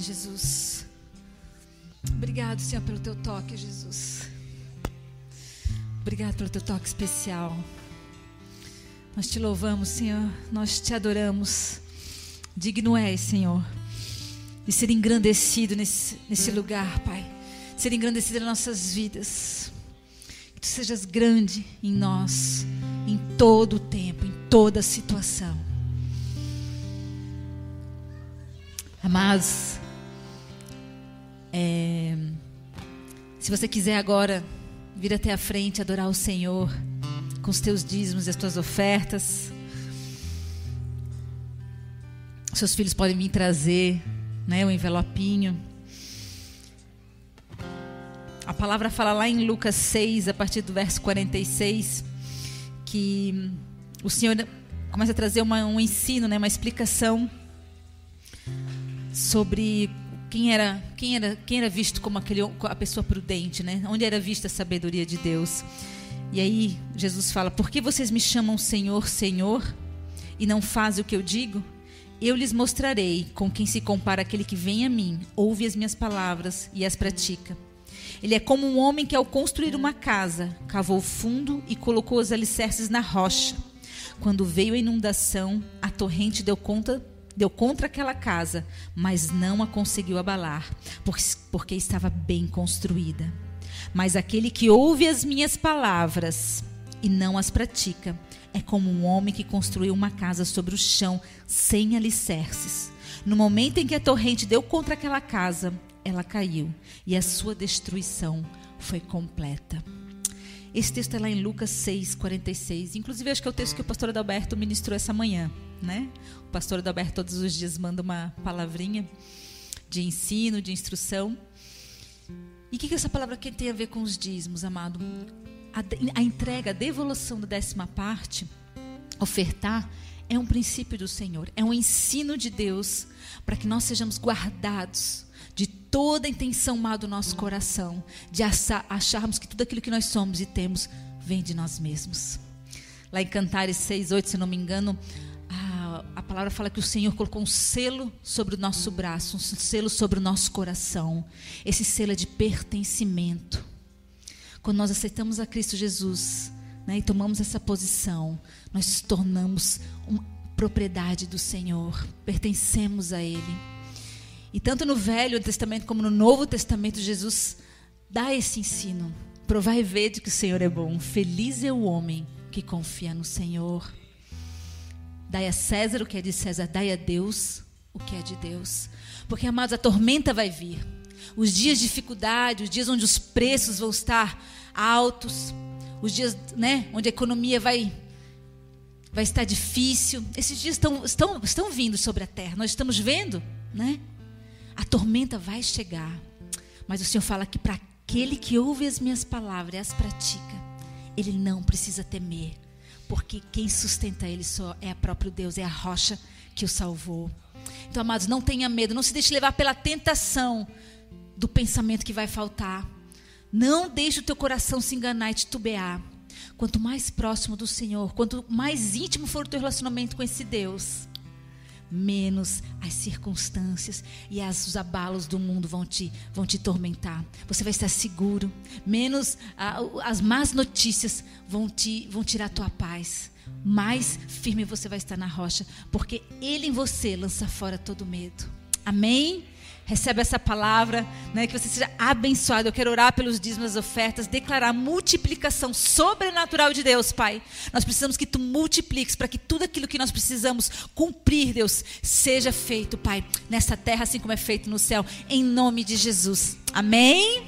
Jesus. Obrigado, Senhor, pelo teu toque, Jesus. Obrigado pelo teu toque especial. Nós te louvamos, Senhor. Nós te adoramos. Digno és, Senhor, de ser engrandecido nesse, nesse lugar, Pai. Ser engrandecido nas nossas vidas. Que tu sejas grande em nós, em todo o tempo, em toda situação. Amados, é, se você quiser agora vir até a frente adorar o Senhor com os teus dízimos e as tuas ofertas, seus filhos podem vir trazer né, o envelopinho. A palavra fala lá em Lucas 6, a partir do verso 46, que o Senhor começa a trazer uma, um ensino, né, uma explicação sobre quem era, quem era, quem era visto como aquele, a pessoa prudente, né? Onde era vista a sabedoria de Deus. E aí Jesus fala: Por que vocês me chamam Senhor, Senhor, e não fazem o que eu digo? Eu lhes mostrarei com quem se compara aquele que vem a mim, ouve as minhas palavras e as pratica. Ele é como um homem que, ao construir uma casa, cavou fundo e colocou os alicerces na rocha. Quando veio a inundação, a torrente deu conta deu contra aquela casa, mas não a conseguiu abalar, porque estava bem construída. Mas aquele que ouve as minhas palavras e não as pratica, é como um homem que construiu uma casa sobre o chão sem alicerces. No momento em que a torrente deu contra aquela casa, ela caiu e a sua destruição foi completa. Esse texto é lá em Lucas 6, 46. Inclusive, acho que é o texto que o pastor Adalberto ministrou essa manhã. Né? O pastor Adalberto todos os dias manda uma palavrinha de ensino, de instrução. E o que, que essa palavra aqui tem a ver com os dízimos, amado? A, a entrega, a devolução da décima parte, ofertar, é um princípio do Senhor, é um ensino de Deus para que nós sejamos guardados de toda a intenção má do nosso coração, de acharmos que tudo aquilo que nós somos e temos vem de nós mesmos. Lá em Cantares 6, 8, se não me engano, a, a palavra fala que o Senhor colocou um selo sobre o nosso braço, um selo sobre o nosso coração. Esse selo é de pertencimento. Quando nós aceitamos a Cristo Jesus né, e tomamos essa posição, nós nos tornamos uma propriedade do Senhor, pertencemos a Ele. E tanto no Velho Testamento como no Novo Testamento, Jesus dá esse ensino. Provai e vede que o Senhor é bom. Feliz é o homem que confia no Senhor. Dai a César o que é de César, dai a Deus o que é de Deus. Porque, amados, a tormenta vai vir. Os dias de dificuldade, os dias onde os preços vão estar altos, os dias né, onde a economia vai, vai estar difícil. Esses dias estão, estão, estão vindo sobre a terra. Nós estamos vendo, né? A tormenta vai chegar. Mas o Senhor fala que para aquele que ouve as minhas palavras e as pratica, ele não precisa temer, porque quem sustenta ele só é a próprio Deus, é a rocha que o salvou. Então, amados, não tenha medo, não se deixe levar pela tentação do pensamento que vai faltar. Não deixe o teu coração se enganar e titubear. Quanto mais próximo do Senhor, quanto mais íntimo for o teu relacionamento com esse Deus, menos as circunstâncias e as, os abalos do mundo vão te, vão te tormentar. Você vai estar seguro, menos a, as más notícias vão, te, vão tirar a tua paz. Mais firme você vai estar na rocha, porque Ele em você lança fora todo medo. Amém? Recebe essa palavra, né, que você seja abençoado. Eu quero orar pelos dízimos ofertas, declarar multiplicação sobrenatural de Deus, Pai. Nós precisamos que tu multipliques para que tudo aquilo que nós precisamos cumprir, Deus, seja feito, Pai, nessa terra assim como é feito no céu, em nome de Jesus. Amém.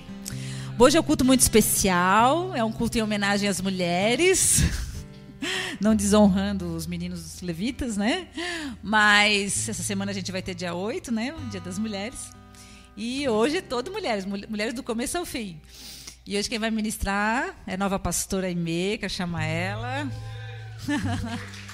Hoje é um culto muito especial, é um culto em homenagem às mulheres. não desonrando os meninos levitas, né? Mas essa semana a gente vai ter dia 8, né? O Dia das Mulheres. E hoje é todo mulheres, mulheres do começo ao fim. E hoje quem vai ministrar é a nova pastora que chama ela.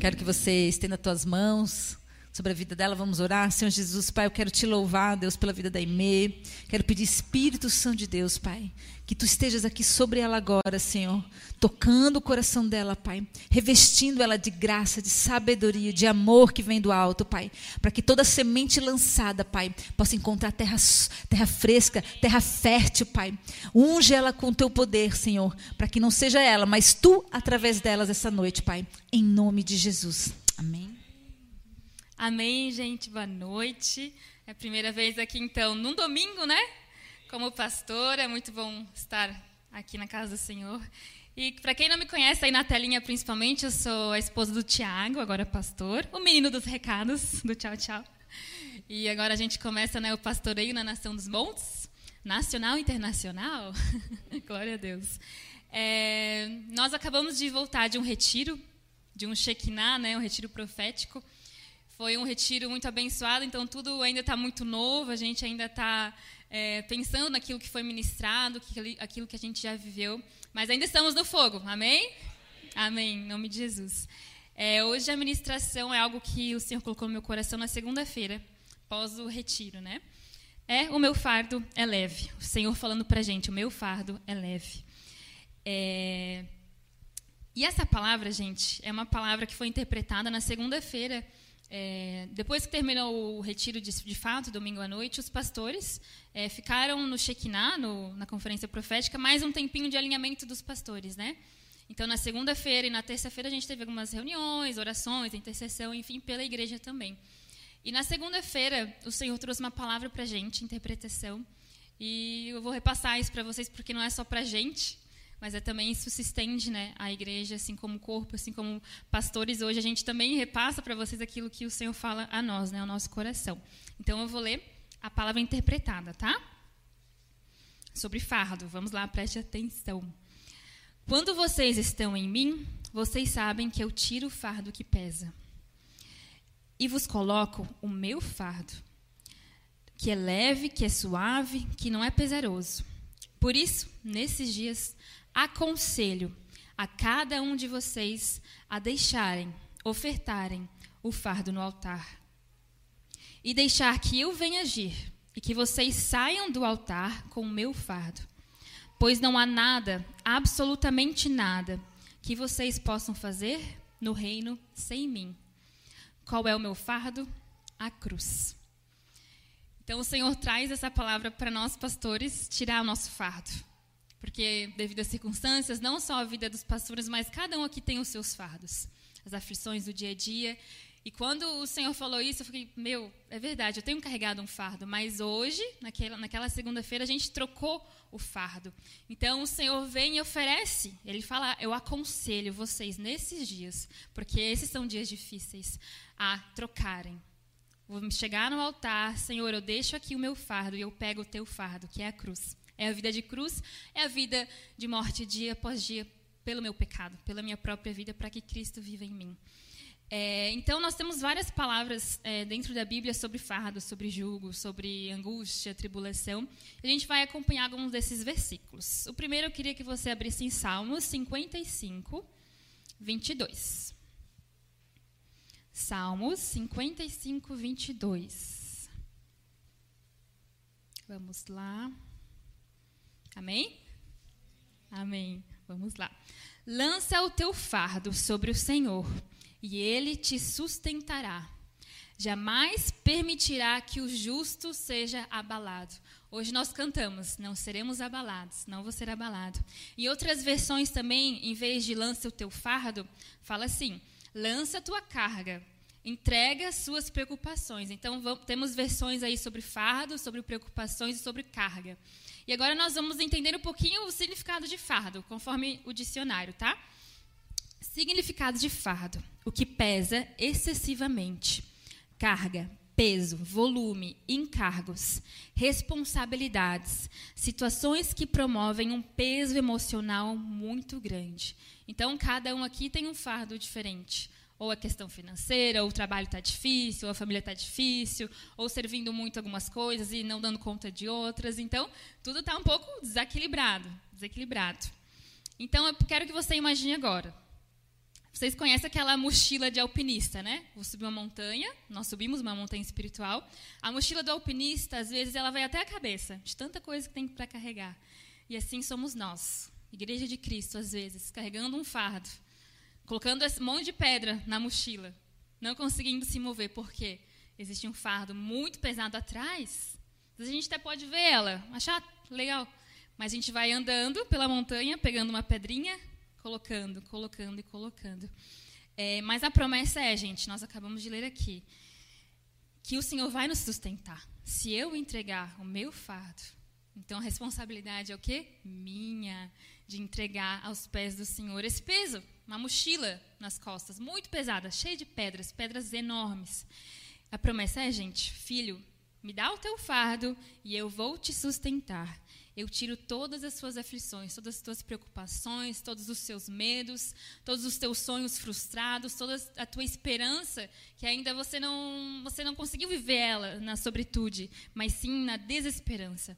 Quero que você estenda as tuas mãos sobre a vida dela. Vamos orar. Senhor Jesus, Pai, eu quero te louvar, Deus, pela vida da Imê. Quero pedir Espírito Santo de Deus, Pai, que tu estejas aqui sobre ela agora, Senhor, tocando o coração dela, Pai, revestindo ela de graça, de sabedoria, de amor que vem do alto, Pai, para que toda semente lançada, Pai, possa encontrar terra, terra fresca, terra fértil, Pai. Unge ela com teu poder, Senhor, para que não seja ela, mas tu através delas essa noite, Pai, em nome de Jesus. Amém. Amém, gente. Boa noite. É a primeira vez aqui, então, num domingo, né? Como pastora, é muito bom estar aqui na casa do Senhor. E para quem não me conhece aí na telinha, principalmente, eu sou a esposa do Tiago, agora pastor, o menino dos recados, do tchau, tchau. E agora a gente começa né, o pastoreio na Nação dos Montes, nacional e internacional. Glória a Deus. É, nós acabamos de voltar de um retiro, de um Shekinah, né, um retiro profético. Foi um retiro muito abençoado, então tudo ainda está muito novo, a gente ainda está é, pensando naquilo que foi ministrado, aquilo que a gente já viveu, mas ainda estamos no fogo, amém? Amém, em nome de Jesus. É, hoje a ministração é algo que o Senhor colocou no meu coração na segunda-feira, após o retiro, né? É, o meu fardo é leve. O Senhor falando para a gente, o meu fardo é leve. É... E essa palavra, gente, é uma palavra que foi interpretada na segunda-feira é, depois que terminou o retiro de, de, fato, domingo à noite, os pastores é, ficaram no Shekinah, no, na conferência profética, mais um tempinho de alinhamento dos pastores, né? Então, na segunda-feira e na terça-feira a gente teve algumas reuniões, orações, intercessão, enfim, pela igreja também. E na segunda-feira o Senhor trouxe uma palavra para a gente, interpretação, e eu vou repassar isso para vocês porque não é só para a gente, mas é também isso se estende né, à igreja, assim como corpo, assim como pastores. Hoje a gente também repassa para vocês aquilo que o Senhor fala a nós, né, ao nosso coração. Então eu vou ler a palavra interpretada, tá? Sobre fardo. Vamos lá, preste atenção. Quando vocês estão em mim, vocês sabem que eu tiro o fardo que pesa. E vos coloco o meu fardo, que é leve, que é suave, que não é pesaroso. Por isso, nesses dias, aconselho a cada um de vocês a deixarem, ofertarem o fardo no altar. E deixar que eu venha agir e que vocês saiam do altar com o meu fardo. Pois não há nada, absolutamente nada, que vocês possam fazer no reino sem mim. Qual é o meu fardo? A cruz. Então o Senhor traz essa palavra para nós, pastores, tirar o nosso fardo porque devido às circunstâncias, não só a vida dos pastores, mas cada um aqui tem os seus fardos, as aflições do dia a dia. E quando o Senhor falou isso, eu fiquei, meu, é verdade, eu tenho carregado um fardo, mas hoje, naquela, naquela segunda-feira, a gente trocou o fardo. Então o Senhor vem e oferece, ele fala, eu aconselho vocês nesses dias, porque esses são dias difíceis, a trocarem. Vou chegar no altar, Senhor, eu deixo aqui o meu fardo e eu pego o teu fardo, que é a cruz. É a vida de cruz, é a vida de morte dia após dia pelo meu pecado, pela minha própria vida, para que Cristo viva em mim. É, então, nós temos várias palavras é, dentro da Bíblia sobre fardo, sobre julgo, sobre angústia, tribulação. A gente vai acompanhar alguns desses versículos. O primeiro eu queria que você abrisse em Salmos 55, 22. Salmos 55, 22. Vamos lá. Amém? Amém. Vamos lá. Lança o teu fardo sobre o Senhor, e ele te sustentará. Jamais permitirá que o justo seja abalado. Hoje nós cantamos, não seremos abalados, não vou ser abalado. Em outras versões também, em vez de lança o teu fardo, fala assim: lança a tua carga, entrega suas preocupações. Então vamos, temos versões aí sobre fardo, sobre preocupações e sobre carga. E agora nós vamos entender um pouquinho o significado de fardo, conforme o dicionário, tá? Significado de fardo: o que pesa excessivamente. Carga, peso, volume, encargos, responsabilidades, situações que promovem um peso emocional muito grande. Então, cada um aqui tem um fardo diferente ou a questão financeira, ou o trabalho está difícil, ou a família está difícil, ou servindo muito algumas coisas e não dando conta de outras. Então, tudo está um pouco desequilibrado, desequilibrado. Então, eu quero que você imagine agora. Vocês conhecem aquela mochila de alpinista, né? Vou subir uma montanha, nós subimos uma montanha espiritual. A mochila do alpinista, às vezes, ela vai até a cabeça, de tanta coisa que tem para carregar. E assim somos nós, Igreja de Cristo, às vezes, carregando um fardo, colocando esse monte de pedra na mochila, não conseguindo se mover, porque existe um fardo muito pesado atrás. A gente até pode ver ela, achar legal, mas a gente vai andando pela montanha, pegando uma pedrinha, colocando, colocando e colocando. É, mas a promessa é, gente, nós acabamos de ler aqui, que o Senhor vai nos sustentar. Se eu entregar o meu fardo, então a responsabilidade é o quê? Minha, de entregar aos pés do Senhor esse peso, uma mochila nas costas, muito pesada, cheia de pedras, pedras enormes. A promessa é, gente, filho, me dá o teu fardo e eu vou te sustentar. Eu tiro todas as suas aflições, todas as tuas preocupações, todos os seus medos, todos os teus sonhos frustrados, toda a tua esperança que ainda você não, você não conseguiu viver ela na sobretude, mas sim na desesperança.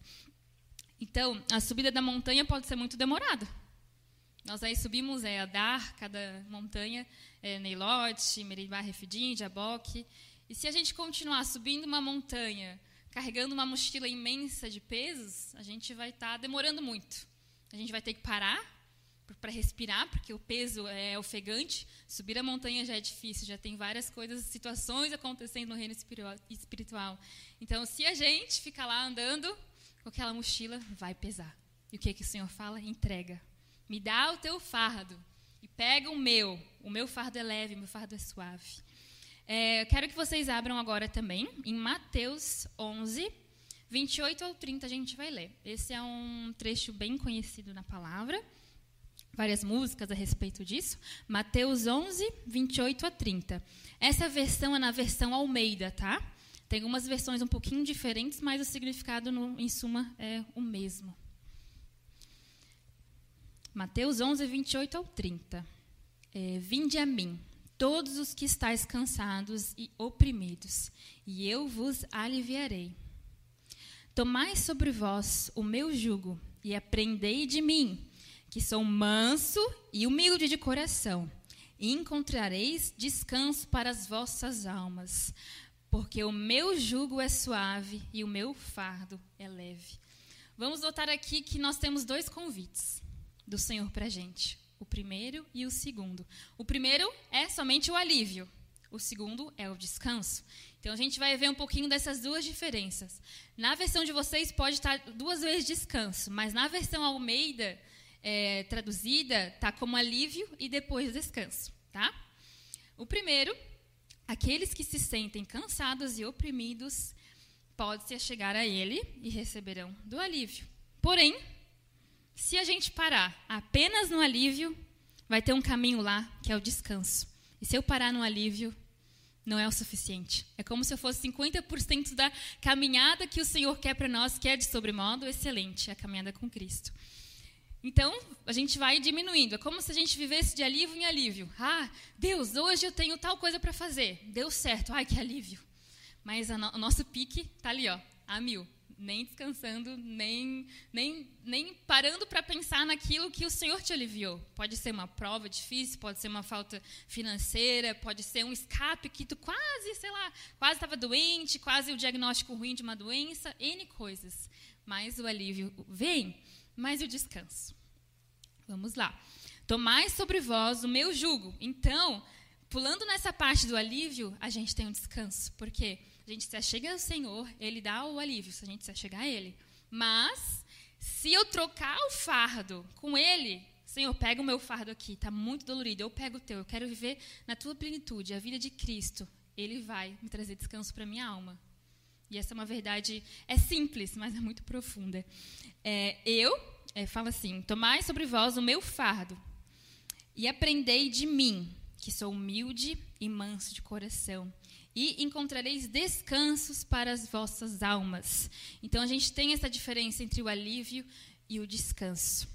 Então, a subida da montanha pode ser muito demorada. Nós aí subimos é, Dar, cada montanha, é, Neilote, Meribá, Refidim, Jaboque. E se a gente continuar subindo uma montanha carregando uma mochila imensa de pesos, a gente vai estar tá demorando muito. A gente vai ter que parar para respirar, porque o peso é ofegante. Subir a montanha já é difícil, já tem várias coisas, situações acontecendo no reino espiritual. Então, se a gente ficar lá andando com aquela mochila, vai pesar. E o que, que o Senhor fala? Entrega. Me dá o teu fardo e pega o meu. O meu fardo é leve, o meu fardo é suave. É, quero que vocês abram agora também em Mateus 11, 28 ao 30 a gente vai ler. Esse é um trecho bem conhecido na palavra, várias músicas a respeito disso. Mateus 11, 28 a 30. Essa versão é na versão Almeida, tá? Tem algumas versões um pouquinho diferentes, mas o significado, no, em suma, é o mesmo. Mateus 11, 28 ao 30. É, Vinde a mim todos os que estáis cansados e oprimidos, e eu vos aliviarei. Tomai sobre vós o meu jugo e aprendei de mim, que sou manso e humilde de coração, e encontrareis descanso para as vossas almas, porque o meu jugo é suave e o meu fardo é leve. Vamos notar aqui que nós temos dois convites do Senhor para a gente o primeiro e o segundo. O primeiro é somente o alívio, o segundo é o descanso. Então a gente vai ver um pouquinho dessas duas diferenças. Na versão de vocês pode estar duas vezes descanso, mas na versão Almeida é, traduzida está como alívio e depois descanso, tá? O primeiro, aqueles que se sentem cansados e oprimidos, pode-se chegar a ele e receberão do alívio. Porém, se a gente parar apenas no alívio, vai ter um caminho lá que é o descanso. E se eu parar no alívio, não é o suficiente. É como se eu fosse 50% da caminhada que o Senhor quer para nós, que é de sobremodo excelente, a caminhada com Cristo. Então, a gente vai diminuindo. É como se a gente vivesse de alívio em alívio. Ah, Deus, hoje eu tenho tal coisa para fazer. Deu certo. Ai, que alívio. Mas no, o nosso pique está ali, ó, a mil nem descansando, nem, nem, nem parando para pensar naquilo que o Senhor te aliviou. Pode ser uma prova difícil, pode ser uma falta financeira, pode ser um escape que tu quase, sei lá, quase estava doente, quase o diagnóstico ruim de uma doença, N coisas. Mas o alívio vem, mas o descanso. Vamos lá. Tomai sobre vós o meu jugo. Então, pulando nessa parte do alívio, a gente tem um descanso. Porque a gente se achega ao Senhor, Ele dá o alívio, se a gente se achegar a Ele. Mas, se eu trocar o fardo com Ele, Senhor, pega o meu fardo aqui, está muito dolorido, eu pego o teu, eu quero viver na tua plenitude, a vida de Cristo. Ele vai me trazer descanso para minha alma. E essa é uma verdade, é simples, mas é muito profunda. É, eu, é, fala assim, tomai sobre vós o meu fardo e aprendei de mim, que sou humilde e manso de coração, e encontrareis descansos para as vossas almas. Então a gente tem essa diferença entre o alívio e o descanso.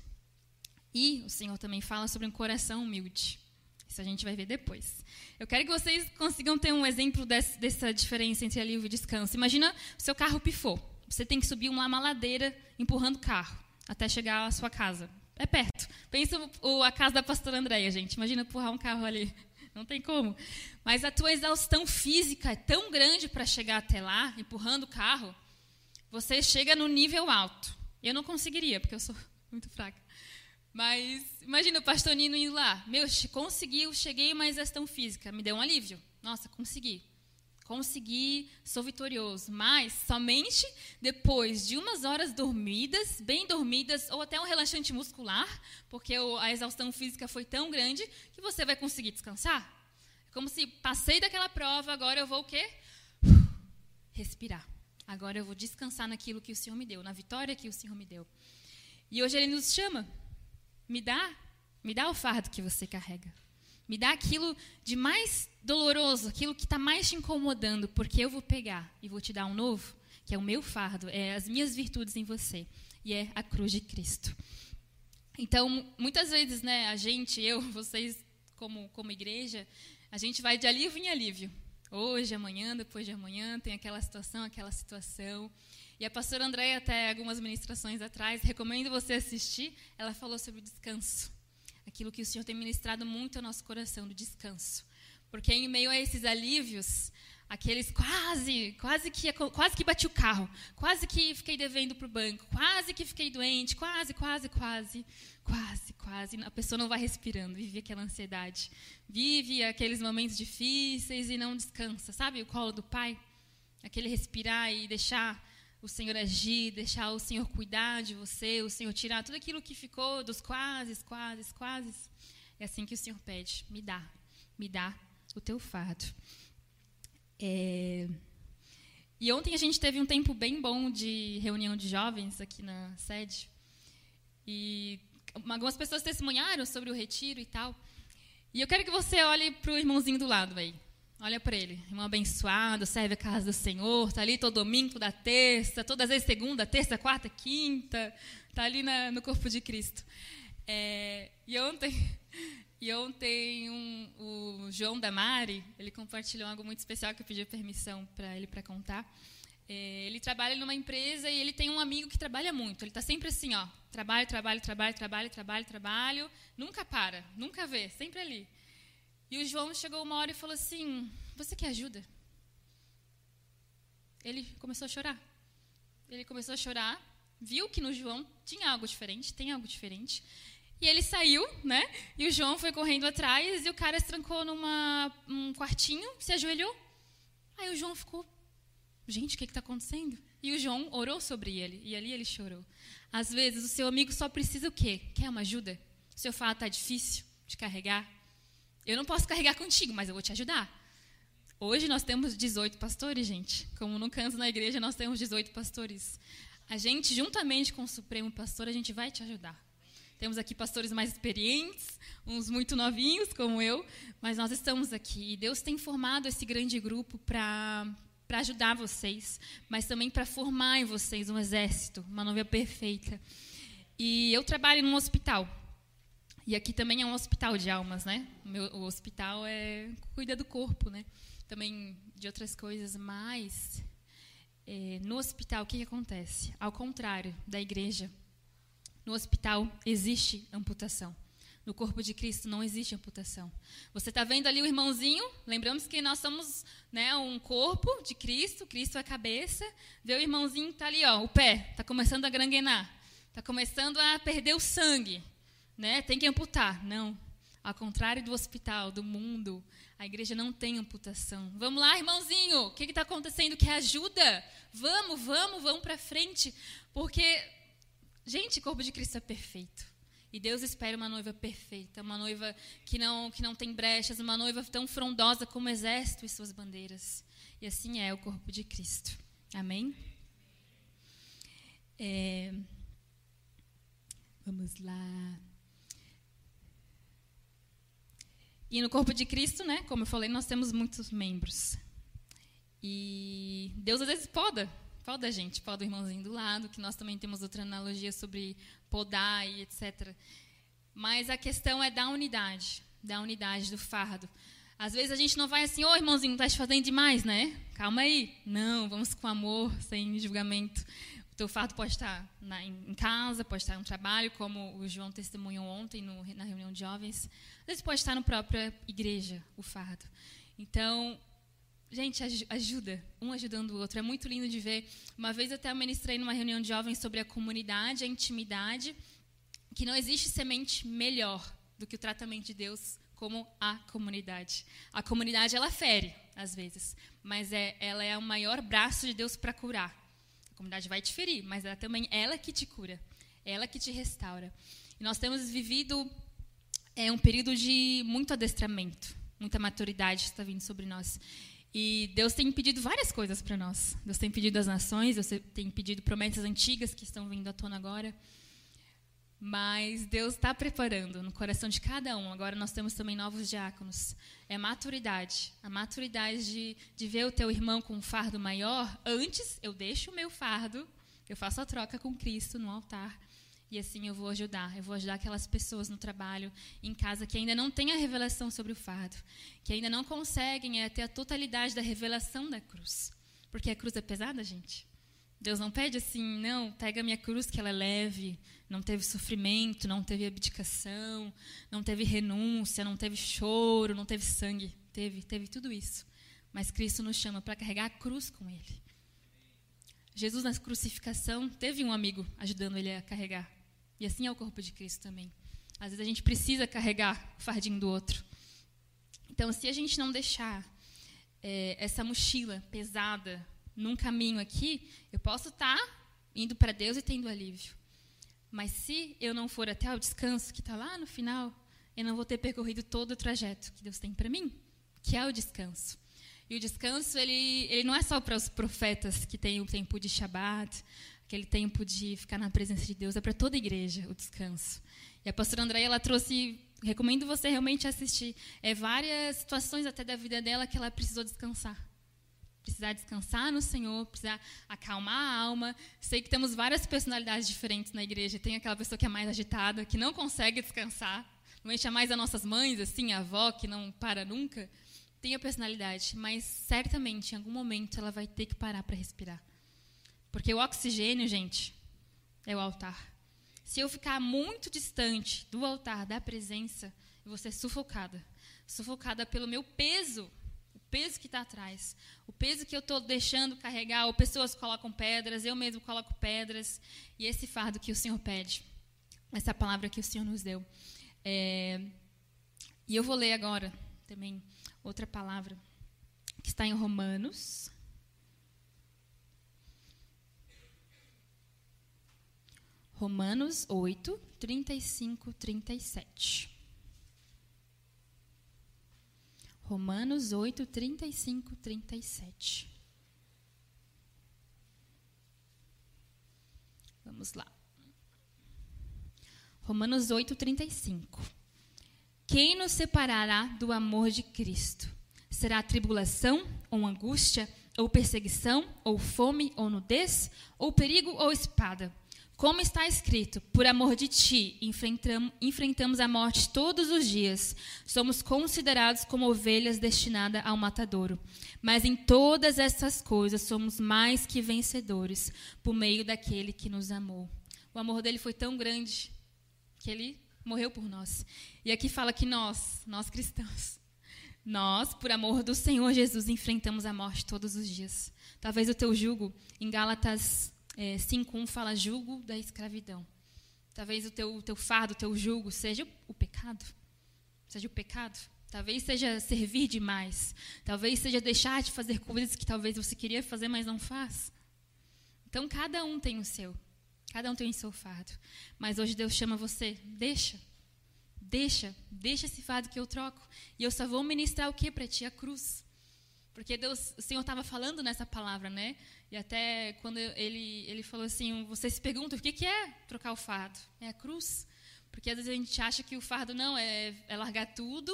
E o Senhor também fala sobre um coração humilde. Isso a gente vai ver depois. Eu quero que vocês consigam ter um exemplo desse, dessa diferença entre alívio e descanso. Imagina o seu carro pifou. Você tem que subir uma ladeira empurrando o carro até chegar à sua casa. é perto. Pensa o, a casa da pastora Andréia, gente. Imagina empurrar um carro ali. Não tem como. Mas a tua exaustão física é tão grande para chegar até lá, empurrando o carro, você chega no nível alto. Eu não conseguiria, porque eu sou muito fraca. Mas imagina o pastor Nino indo lá. Meu, consegui, cheguei uma exaustão física. Me deu um alívio. Nossa, consegui consegui, sou vitorioso. Mas somente depois de umas horas dormidas, bem dormidas, ou até um relaxante muscular, porque a exaustão física foi tão grande que você vai conseguir descansar. É como se passei daquela prova, agora eu vou o quê? Respirar. Agora eu vou descansar naquilo que o Senhor me deu, na vitória que o Senhor me deu. E hoje ele nos chama. Me dá, me dá o fardo que você carrega. Me dá aquilo de mais doloroso, aquilo que está mais te incomodando, porque eu vou pegar e vou te dar um novo, que é o meu fardo, é as minhas virtudes em você, e é a cruz de Cristo. Então, muitas vezes, né, a gente, eu, vocês, como, como igreja, a gente vai de alívio em alívio. Hoje, amanhã, depois de amanhã, tem aquela situação, aquela situação. E a pastora Andréia, até algumas ministrações atrás, recomendo você assistir, ela falou sobre descanso aquilo que o Senhor tem ministrado muito ao nosso coração, do descanso. Porque em meio a esses alívios, aqueles quase, quase que quase que bati o carro, quase que fiquei devendo para o banco, quase que fiquei doente, quase, quase, quase, quase, quase. A pessoa não vai respirando, vive aquela ansiedade, vive aqueles momentos difíceis e não descansa, sabe? O colo do pai, aquele respirar e deixar o Senhor agir, deixar o Senhor cuidar de você, o Senhor tirar tudo aquilo que ficou dos quase, quase, quase. É assim que o Senhor pede: me dá, me dá o teu fardo. É... E ontem a gente teve um tempo bem bom de reunião de jovens aqui na sede. E algumas pessoas testemunharam sobre o retiro e tal. E eu quero que você olhe para o irmãozinho do lado aí. Olha para ele, irmão abençoado, serve a casa do Senhor, está ali todo domingo, toda terça, todas as segunda, terça, quarta, quinta, está ali na, no corpo de Cristo. É, e ontem, e ontem um, o João da Mari, ele compartilhou algo muito especial que eu pedi permissão para ele para contar. É, ele trabalha numa empresa e ele tem um amigo que trabalha muito. Ele está sempre assim, ó, trabalho, trabalho, trabalho, trabalho, trabalho, trabalho, nunca para, nunca vê, sempre ali. E o João chegou uma hora e falou assim: Você quer ajuda? Ele começou a chorar. Ele começou a chorar, viu que no João tinha algo diferente, tem algo diferente. E ele saiu, né? E o João foi correndo atrás e o cara se trancou numa um quartinho, se ajoelhou. Aí o João ficou, gente, o que está acontecendo? E o João orou sobre ele e ali ele chorou. Às vezes o seu amigo só precisa o quê? Quer uma ajuda? O seu fato está difícil de carregar, eu não posso carregar contigo, mas eu vou te ajudar. Hoje nós temos 18 pastores, gente. Como no canto na igreja, nós temos 18 pastores. A gente, juntamente com o Supremo Pastor, a gente vai te ajudar. Temos aqui pastores mais experientes, uns muito novinhos, como eu, mas nós estamos aqui. E Deus tem formado esse grande grupo para para ajudar vocês, mas também para formar em vocês um exército, uma noiva perfeita. E eu trabalho num hospital. E aqui também é um hospital de almas, né? O, meu, o hospital é cuida do corpo, né? Também de outras coisas, mas é, no hospital o que, que acontece? Ao contrário da igreja, no hospital existe amputação. No corpo de Cristo não existe amputação. Você está vendo ali o irmãozinho? Lembramos que nós somos né, um corpo de Cristo, Cristo é a cabeça. Vê o irmãozinho está ali, ó, o pé, está começando a granguenar, está começando a perder o sangue né? Tem que amputar. Não. Ao contrário do hospital, do mundo, a igreja não tem amputação. Vamos lá, irmãozinho, o que está acontecendo? Quer ajuda? Vamos, vamos, vamos para frente. Porque, gente, o corpo de Cristo é perfeito. E Deus espera uma noiva perfeita, uma noiva que não, que não tem brechas, uma noiva tão frondosa como o exército e suas bandeiras. E assim é o corpo de Cristo. Amém? É, vamos lá. E no corpo de Cristo, né, como eu falei, nós temos muitos membros. E Deus às vezes poda, poda a gente, poda o irmãozinho do lado, que nós também temos outra analogia sobre podar e etc. Mas a questão é da unidade, da unidade do fardo. Às vezes a gente não vai assim, ô oh, irmãozinho, tá te fazendo demais, né? Calma aí. Não, vamos com amor, sem julgamento. Teu fardo pode estar na, em casa, pode estar no trabalho, como o João testemunhou ontem no, na reunião de jovens. Às vezes pode estar na própria igreja, o fardo. Então, gente, ajuda, um ajudando o outro. É muito lindo de ver. Uma vez eu até ministrei numa reunião de jovens sobre a comunidade, a intimidade, que não existe semente melhor do que o tratamento de Deus como a comunidade. A comunidade, ela fere, às vezes, mas é, ela é o maior braço de Deus para curar. Comunidade vai te ferir, mas ela também ela que te cura, ela que te restaura. E nós temos vivido é, um período de muito adestramento, muita maturidade está vindo sobre nós. E Deus tem pedido várias coisas para nós. Deus tem pedido as nações, Deus tem pedido promessas antigas que estão vindo à tona agora. Mas Deus está preparando no coração de cada um. Agora nós temos também novos diáconos. É maturidade. A maturidade de, de ver o teu irmão com um fardo maior. Antes, eu deixo o meu fardo, eu faço a troca com Cristo no altar. E assim eu vou ajudar. Eu vou ajudar aquelas pessoas no trabalho, em casa, que ainda não têm a revelação sobre o fardo. Que ainda não conseguem é, ter a totalidade da revelação da cruz. Porque a cruz é pesada, gente. Deus não pede assim, não, pega a minha cruz que ela é leve, não teve sofrimento, não teve abdicação, não teve renúncia, não teve choro, não teve sangue. Teve, teve tudo isso. Mas Cristo nos chama para carregar a cruz com Ele. Jesus, na crucificação, teve um amigo ajudando ele a carregar. E assim é o corpo de Cristo também. Às vezes a gente precisa carregar o fardinho do outro. Então, se a gente não deixar é, essa mochila pesada num caminho aqui, eu posso estar tá indo para Deus e tendo alívio. Mas se eu não for até o descanso, que está lá no final, eu não vou ter percorrido todo o trajeto que Deus tem para mim, que é o descanso. E o descanso, ele, ele não é só para os profetas que têm o tempo de Shabat, aquele tempo de ficar na presença de Deus, é para toda a igreja o descanso. E a pastora Andréia, ela trouxe, recomendo você realmente assistir, é várias situações até da vida dela que ela precisou descansar precisar descansar no Senhor, precisar acalmar a alma. Sei que temos várias personalidades diferentes na igreja. Tem aquela pessoa que é mais agitada, que não consegue descansar. Normalmente é mais as nossas mães, assim, a avó, que não para nunca. Tem a personalidade, mas certamente em algum momento ela vai ter que parar para respirar. Porque o oxigênio, gente, é o altar. Se eu ficar muito distante do altar, da presença, eu vou ser sufocada. Sufocada pelo meu peso peso que está atrás, o peso que eu estou deixando carregar, ou pessoas colocam pedras, eu mesmo coloco pedras, e esse fardo que o Senhor pede, essa palavra que o Senhor nos deu. É, e eu vou ler agora também outra palavra que está em Romanos. Romanos 8, 35, 37. Romanos 8, 35, 37. Vamos lá. Romanos 8, 35. Quem nos separará do amor de Cristo? Será tribulação, ou angústia, ou perseguição, ou fome, ou nudez, ou perigo, ou espada? Como está escrito, por amor de ti, enfrentamos a morte todos os dias. Somos considerados como ovelhas destinadas ao matadouro. Mas em todas essas coisas somos mais que vencedores, por meio daquele que nos amou. O amor dele foi tão grande que ele morreu por nós. E aqui fala que nós, nós cristãos, nós, por amor do Senhor Jesus, enfrentamos a morte todos os dias. Talvez o teu jugo, em Gálatas é, 5.1 fala jugo da escravidão. Talvez o teu, teu fardo, o teu jugo seja o pecado. Seja o pecado. Talvez seja servir demais. Talvez seja deixar de fazer coisas que talvez você queria fazer, mas não faz. Então, cada um tem o seu. Cada um tem o seu fardo. Mas hoje Deus chama você, deixa. Deixa. Deixa esse fardo que eu troco. E eu só vou ministrar o que para ti? A cruz. Porque Deus, o Senhor estava falando nessa palavra, né? E até quando ele, ele falou assim, você se pergunta o que, que é trocar o fardo? É a cruz. Porque às vezes a gente acha que o fardo não é, é largar tudo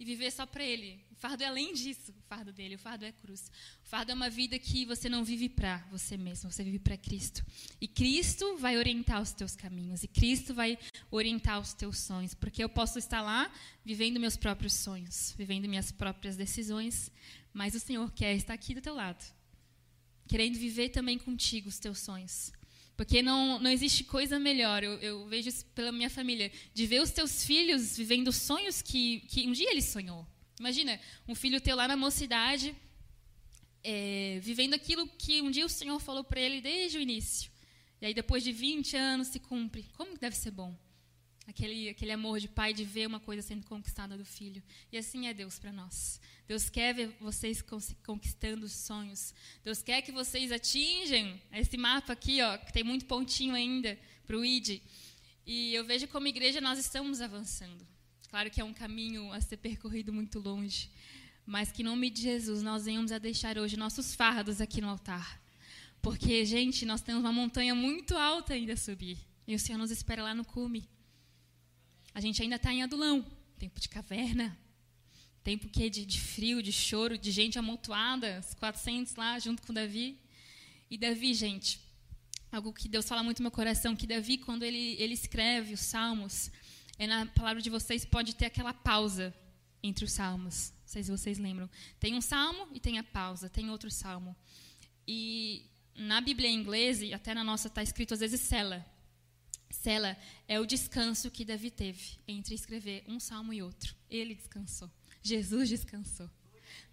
e viver só para Ele. O fardo é além disso, o fardo dele, o fardo é a cruz. O fardo é uma vida que você não vive para você mesmo, você vive para Cristo. E Cristo vai orientar os teus caminhos, e Cristo vai orientar os teus sonhos, porque eu posso estar lá vivendo meus próprios sonhos, vivendo minhas próprias decisões, mas o Senhor quer estar aqui do teu lado. querendo viver também contigo os teus sonhos. Porque não, não existe coisa melhor, eu, eu vejo isso pela minha família, de ver os teus filhos vivendo sonhos que, que um dia ele sonhou. Imagina, um filho teu lá na mocidade, é, vivendo aquilo que um dia o Senhor falou para ele desde o início. E aí, depois de 20 anos, se cumpre. Como deve ser bom? Aquele, aquele amor de pai de ver uma coisa sendo conquistada do filho. E assim é Deus para nós. Deus quer ver vocês conquistando os sonhos. Deus quer que vocês atinjam esse mapa aqui, ó, que tem muito pontinho ainda para o ID. E eu vejo como igreja nós estamos avançando. Claro que é um caminho a ser percorrido muito longe. Mas que em nome de Jesus nós venhamos a deixar hoje nossos fardos aqui no altar. Porque, gente, nós temos uma montanha muito alta ainda a subir. E o Senhor nos espera lá no cume. A gente ainda está em adulão, tempo de caverna, tempo que de, de frio, de choro, de gente amontoada, os 400 lá junto com Davi. E Davi, gente, algo que Deus fala muito no meu coração, que Davi, quando ele, ele escreve os salmos, é na palavra de vocês pode ter aquela pausa entre os salmos. Não sei se vocês lembram. Tem um salmo e tem a pausa, tem outro salmo. E na Bíblia em inglês, e até na nossa está escrito às vezes cela. Sela é o descanso que Davi teve entre escrever um salmo e outro. Ele descansou. Jesus descansou.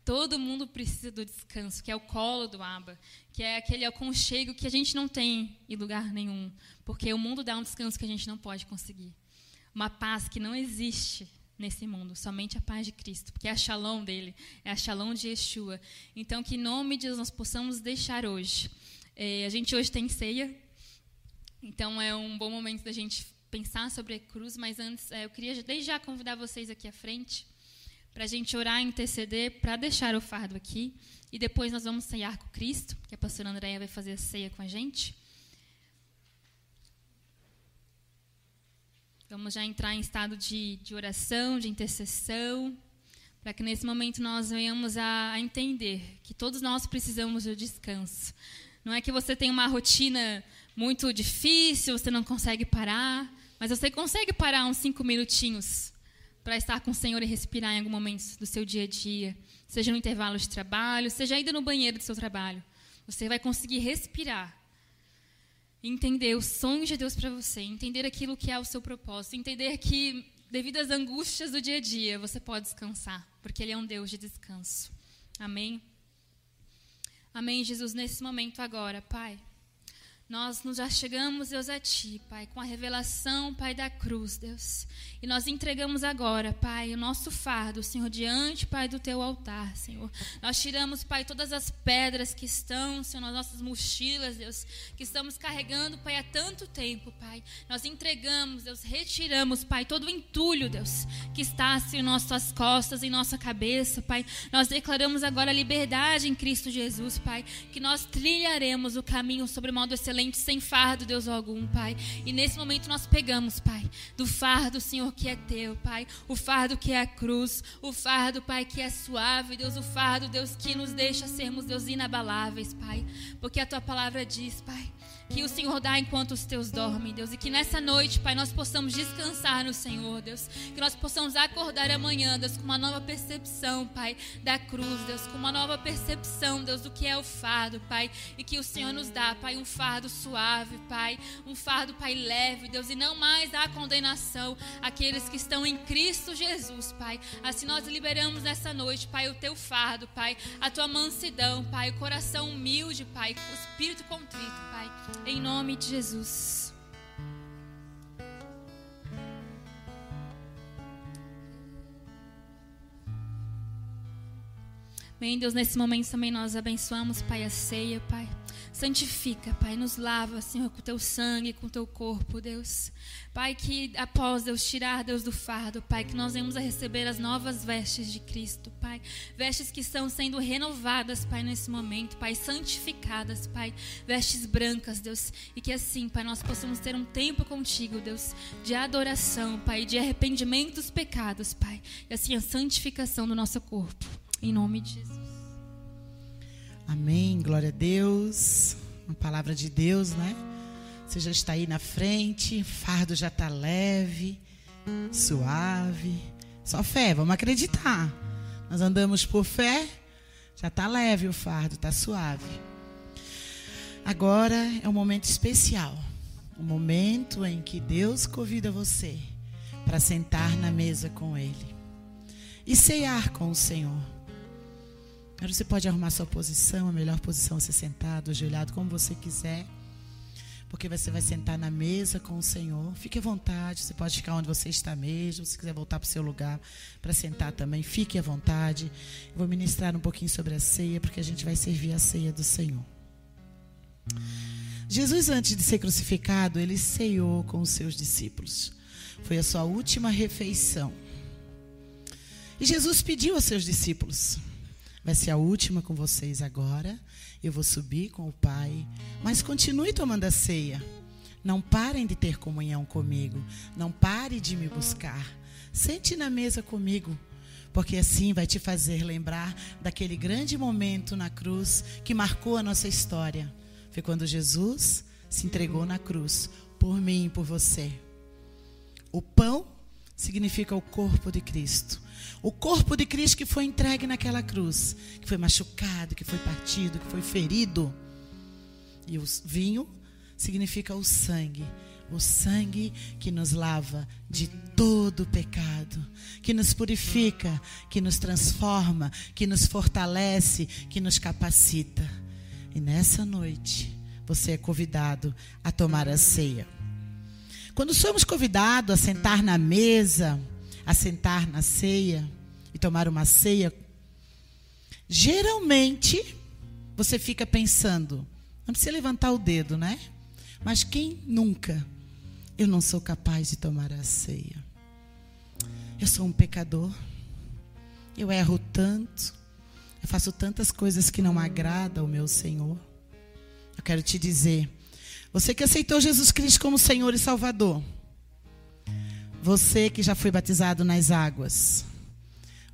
Todo mundo precisa do descanso, que é o colo do Aba, que é aquele aconchego que a gente não tem em lugar nenhum, porque o mundo dá um descanso que a gente não pode conseguir. Uma paz que não existe nesse mundo, somente a paz de Cristo, porque é a shalom dele, é a shalom de Yeshua. Então, que em nome de Deus nós possamos deixar hoje. É, a gente hoje tem ceia, então é um bom momento da gente pensar sobre a cruz, mas antes é, eu queria desde já convidar vocês aqui à frente para a gente orar e interceder, para deixar o fardo aqui. E depois nós vamos ceiar com Cristo, que a pastora Andréia vai fazer a ceia com a gente. Vamos já entrar em estado de, de oração, de intercessão, para que nesse momento nós venhamos a, a entender que todos nós precisamos do descanso. Não é que você tem uma rotina muito difícil, você não consegue parar, mas você consegue parar uns cinco minutinhos para estar com o Senhor e respirar em algum momento do seu dia a dia, seja no intervalo de trabalho, seja ainda no banheiro do seu trabalho. Você vai conseguir respirar, entender os sonhos de Deus para você, entender aquilo que é o seu propósito, entender que devido às angústias do dia a dia, você pode descansar, porque Ele é um Deus de descanso. Amém? Amém, Jesus, nesse momento agora, Pai. Nós nos achegamos, Deus, a Ti, Pai, com a revelação, Pai, da cruz, Deus. E nós entregamos agora, Pai, o nosso fardo, Senhor, diante, Pai, do Teu altar, Senhor. Nós tiramos, Pai, todas as pedras que estão, Senhor, nas nossas mochilas, Deus, que estamos carregando, Pai, há tanto tempo, Pai. Nós entregamos, Deus, retiramos, Pai, todo o entulho, Deus, que está, Senhor, em nossas costas, em nossa cabeça, Pai. Nós declaramos agora a liberdade em Cristo Jesus, Pai, que nós trilharemos o caminho sobre modo excelente sem fardo, Deus algum, Pai. E nesse momento nós pegamos, Pai, do fardo, Senhor, que é teu, Pai. O fardo que é a cruz. O fardo, Pai, que é suave, Deus. O fardo, Deus, que nos deixa sermos, Deus, inabaláveis, Pai. Porque a tua palavra diz, Pai que o Senhor dá enquanto os teus dormem, Deus. E que nessa noite, Pai, nós possamos descansar no Senhor, Deus. Que nós possamos acordar amanhã, Deus, com uma nova percepção, Pai, da cruz, Deus. Com uma nova percepção, Deus, do que é o fardo, Pai. E que o Senhor nos dá, Pai, um fardo suave, Pai. Um fardo, Pai, leve, Deus. E não mais a condenação àqueles que estão em Cristo Jesus, Pai. Assim nós liberamos nessa noite, Pai, o teu fardo, Pai. A tua mansidão, Pai. O coração humilde, Pai. O espírito contrito, Pai. Em nome de Jesus. Bem, Deus, nesse momento também nós abençoamos, Pai, a ceia, Pai. Santifica, Pai, nos lava, Senhor, com teu sangue, com teu corpo, Deus. Pai, que após Deus tirar, Deus, do fardo, Pai, que nós venhamos a receber as novas vestes de Cristo, Pai. Vestes que estão sendo renovadas, Pai, nesse momento, Pai, santificadas, Pai. Vestes brancas, Deus. E que assim, Pai, nós possamos ter um tempo contigo, Deus, de adoração, Pai, de arrependimento dos pecados, Pai. E assim a santificação do nosso corpo. Em nome de Jesus. Amém. Glória a Deus. Uma palavra de Deus, né? Você já está aí na frente, fardo já está leve, suave. Só fé, vamos acreditar. Nós andamos por fé, já está leve o fardo, está suave. Agora é um momento especial. Um momento em que Deus convida você para sentar na mesa com Ele e ceiar com o Senhor. Agora você pode arrumar sua posição, a melhor posição é ser sentado, ajoelhado, como você quiser. Porque você vai sentar na mesa com o Senhor. Fique à vontade, você pode ficar onde você está mesmo. Se quiser voltar para o seu lugar para sentar também, fique à vontade. Eu vou ministrar um pouquinho sobre a ceia, porque a gente vai servir a ceia do Senhor. Jesus, antes de ser crucificado, ele ceiou com os seus discípulos. Foi a sua última refeição. E Jesus pediu aos seus discípulos: Vai ser a última com vocês agora. Eu vou subir com o Pai. Mas continue tomando a ceia. Não parem de ter comunhão comigo. Não pare de me buscar. Sente na mesa comigo. Porque assim vai te fazer lembrar daquele grande momento na cruz que marcou a nossa história. Foi quando Jesus se entregou na cruz por mim e por você. O pão significa o corpo de Cristo. O corpo de Cristo que foi entregue naquela cruz, que foi machucado, que foi partido, que foi ferido. E o vinho significa o sangue, o sangue que nos lava de todo pecado, que nos purifica, que nos transforma, que nos fortalece, que nos capacita. E nessa noite, você é convidado a tomar a ceia. Quando somos convidados a sentar na mesa, a sentar na ceia e tomar uma ceia, geralmente você fica pensando, não precisa levantar o dedo, né? Mas quem nunca? Eu não sou capaz de tomar a ceia. Eu sou um pecador. Eu erro tanto. Eu faço tantas coisas que não agradam ao meu Senhor. Eu quero te dizer, você que aceitou Jesus Cristo como Senhor e Salvador, você que já foi batizado nas águas,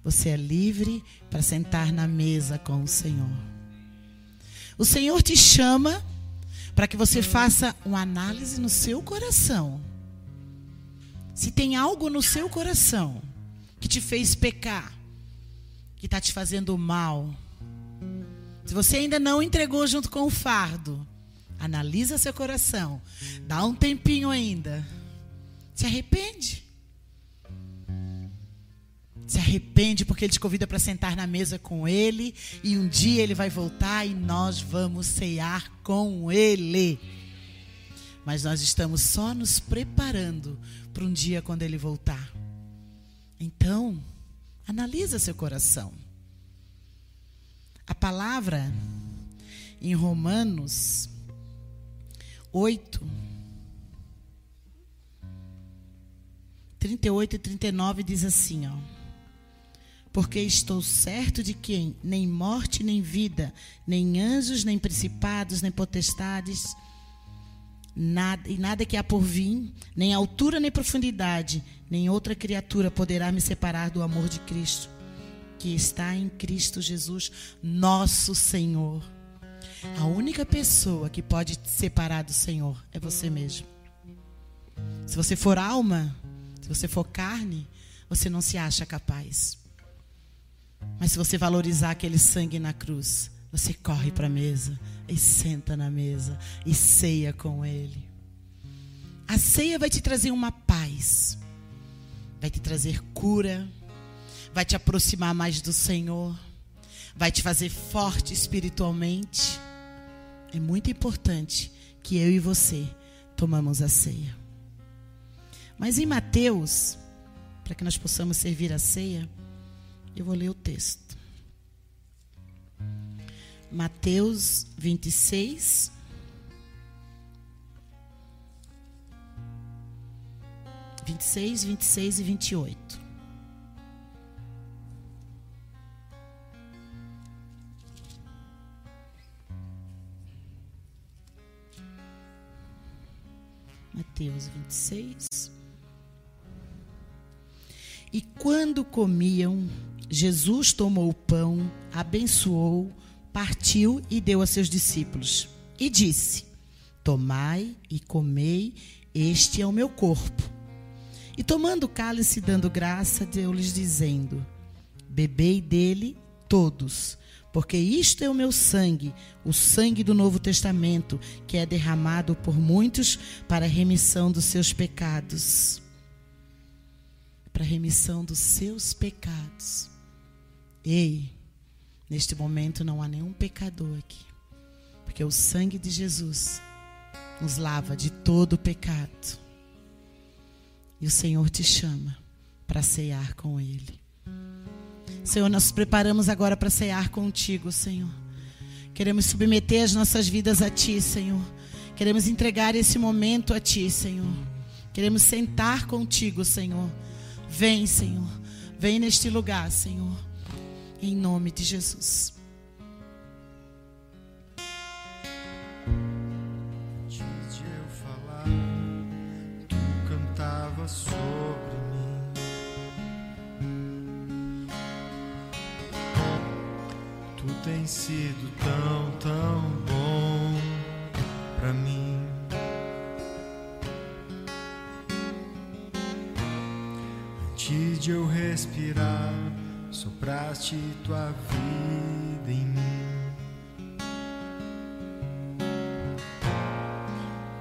você é livre para sentar na mesa com o Senhor. O Senhor te chama para que você faça uma análise no seu coração. Se tem algo no seu coração que te fez pecar, que está te fazendo mal, se você ainda não entregou junto com o fardo, analisa seu coração, dá um tempinho ainda se arrepende. Se arrepende porque ele te convida para sentar na mesa com ele e um dia ele vai voltar e nós vamos cear com ele. Mas nós estamos só nos preparando para um dia quando ele voltar. Então, analisa seu coração. A palavra em Romanos 8 38 e 39 diz assim, ó. Porque estou certo de que nem morte, nem vida, nem anjos, nem principados, nem potestades, nada, e nada que há por vir, nem altura, nem profundidade, nem outra criatura poderá me separar do amor de Cristo, que está em Cristo Jesus, nosso Senhor. A única pessoa que pode te separar do Senhor é você mesmo. Se você for alma, se você for carne, você não se acha capaz. Mas se você valorizar aquele sangue na cruz, você corre para a mesa e senta na mesa e ceia com ele. A ceia vai te trazer uma paz, vai te trazer cura, vai te aproximar mais do Senhor, vai te fazer forte espiritualmente. É muito importante que eu e você tomamos a ceia. Mas em Mateus, para que nós possamos servir a ceia, eu vou ler o texto. Mateus 26. Vinte e seis, vinte e seis e vinte e oito. Mateus vinte e seis. Quando comiam, Jesus tomou o pão, abençoou, partiu e deu a seus discípulos. E disse: Tomai e comei, este é o meu corpo. E tomando o cálice, dando graça, deu-lhes, dizendo: Bebei dele todos, porque isto é o meu sangue, o sangue do Novo Testamento, que é derramado por muitos para a remissão dos seus pecados. Para a remissão dos seus pecados. Ei, neste momento não há nenhum pecador aqui, porque o sangue de Jesus nos lava de todo o pecado. E o Senhor te chama para cear com Ele. Senhor, nós nos preparamos agora para cear contigo, Senhor. Queremos submeter as nossas vidas a Ti, Senhor. Queremos entregar esse momento a Ti, Senhor. Queremos sentar contigo, Senhor. Vem, Senhor. Vem neste lugar, Senhor. Em nome de Jesus. De eu falar, tu cantava sobre mim. Tu tens sido tão, tão bom pra mim. De eu respirar, sopraste tua vida em mim.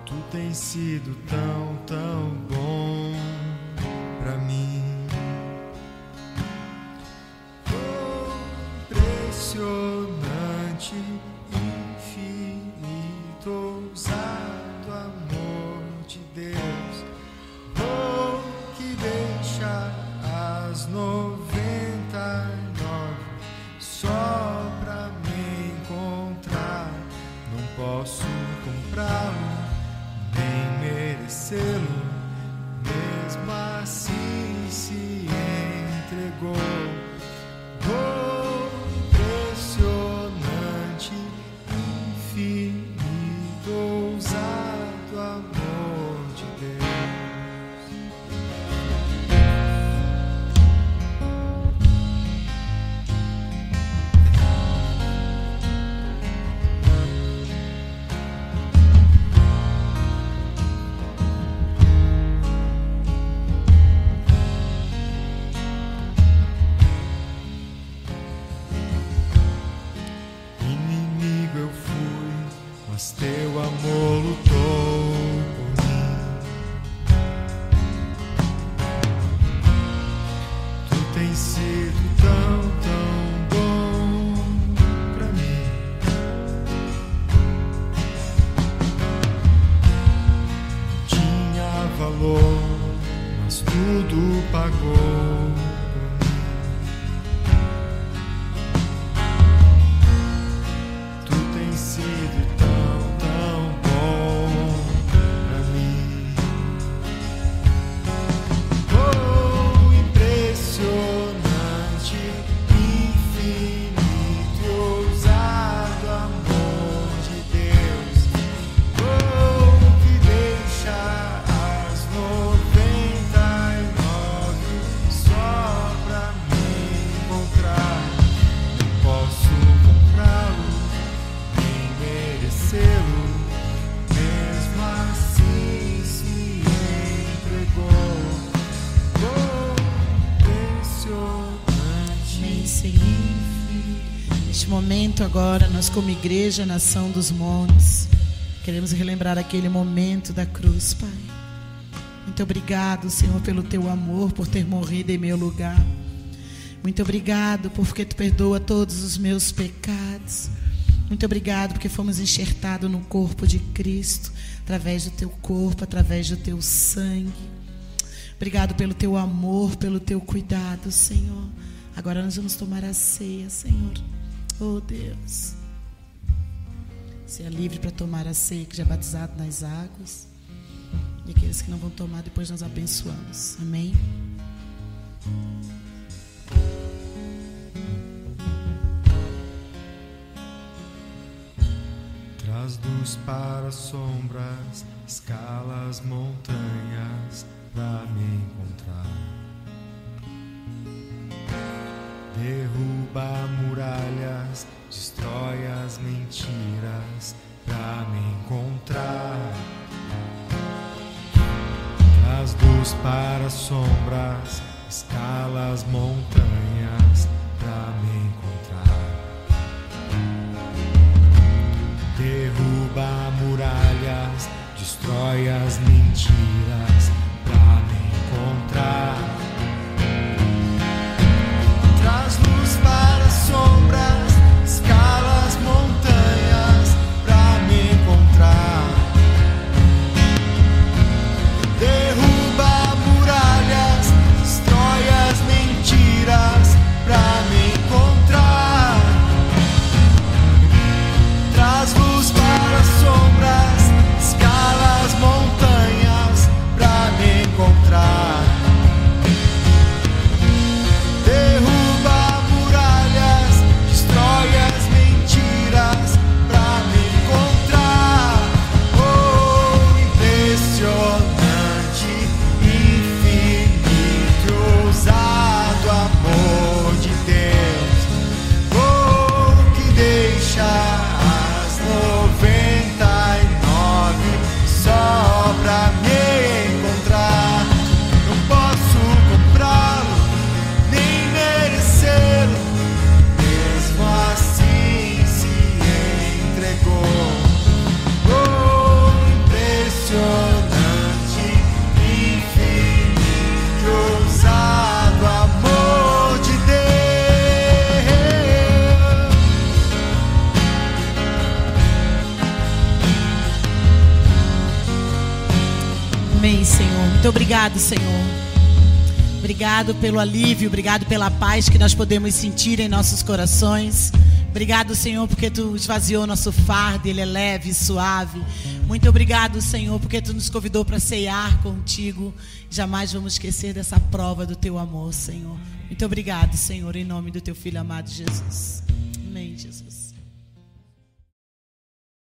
Tu tens sido tão, tão bom como igreja, nação dos montes, queremos relembrar aquele momento da cruz, Pai. Muito obrigado, Senhor, pelo teu amor, por ter morrido em meu lugar. Muito obrigado porque tu perdoa todos os meus pecados. Muito obrigado porque fomos enxertados no corpo de Cristo, através do teu corpo, através do teu sangue. Obrigado pelo teu amor, pelo teu cuidado, Senhor. Agora nós vamos tomar a ceia, Senhor. Oh Deus. Seja livre para tomar a ceia que já é batizado nas águas. E aqueles que não vão tomar, depois nós abençoamos. Amém? Traz luz para as sombras, escala as montanhas pra me encontrar. Derruba muralhas, destrói as mentiras pra me encontrar. Traz luz para as sombras, escala as montanhas pra me Obrigado pelo alívio, obrigado pela paz que nós podemos sentir em nossos corações. Obrigado, Senhor, porque tu esvaziou nosso fardo, ele é leve e suave. Muito obrigado, Senhor, porque tu nos convidou para ceiar contigo. Jamais vamos esquecer dessa prova do teu amor, Senhor. Muito obrigado, Senhor, em nome do teu filho amado Jesus. Amém, Jesus.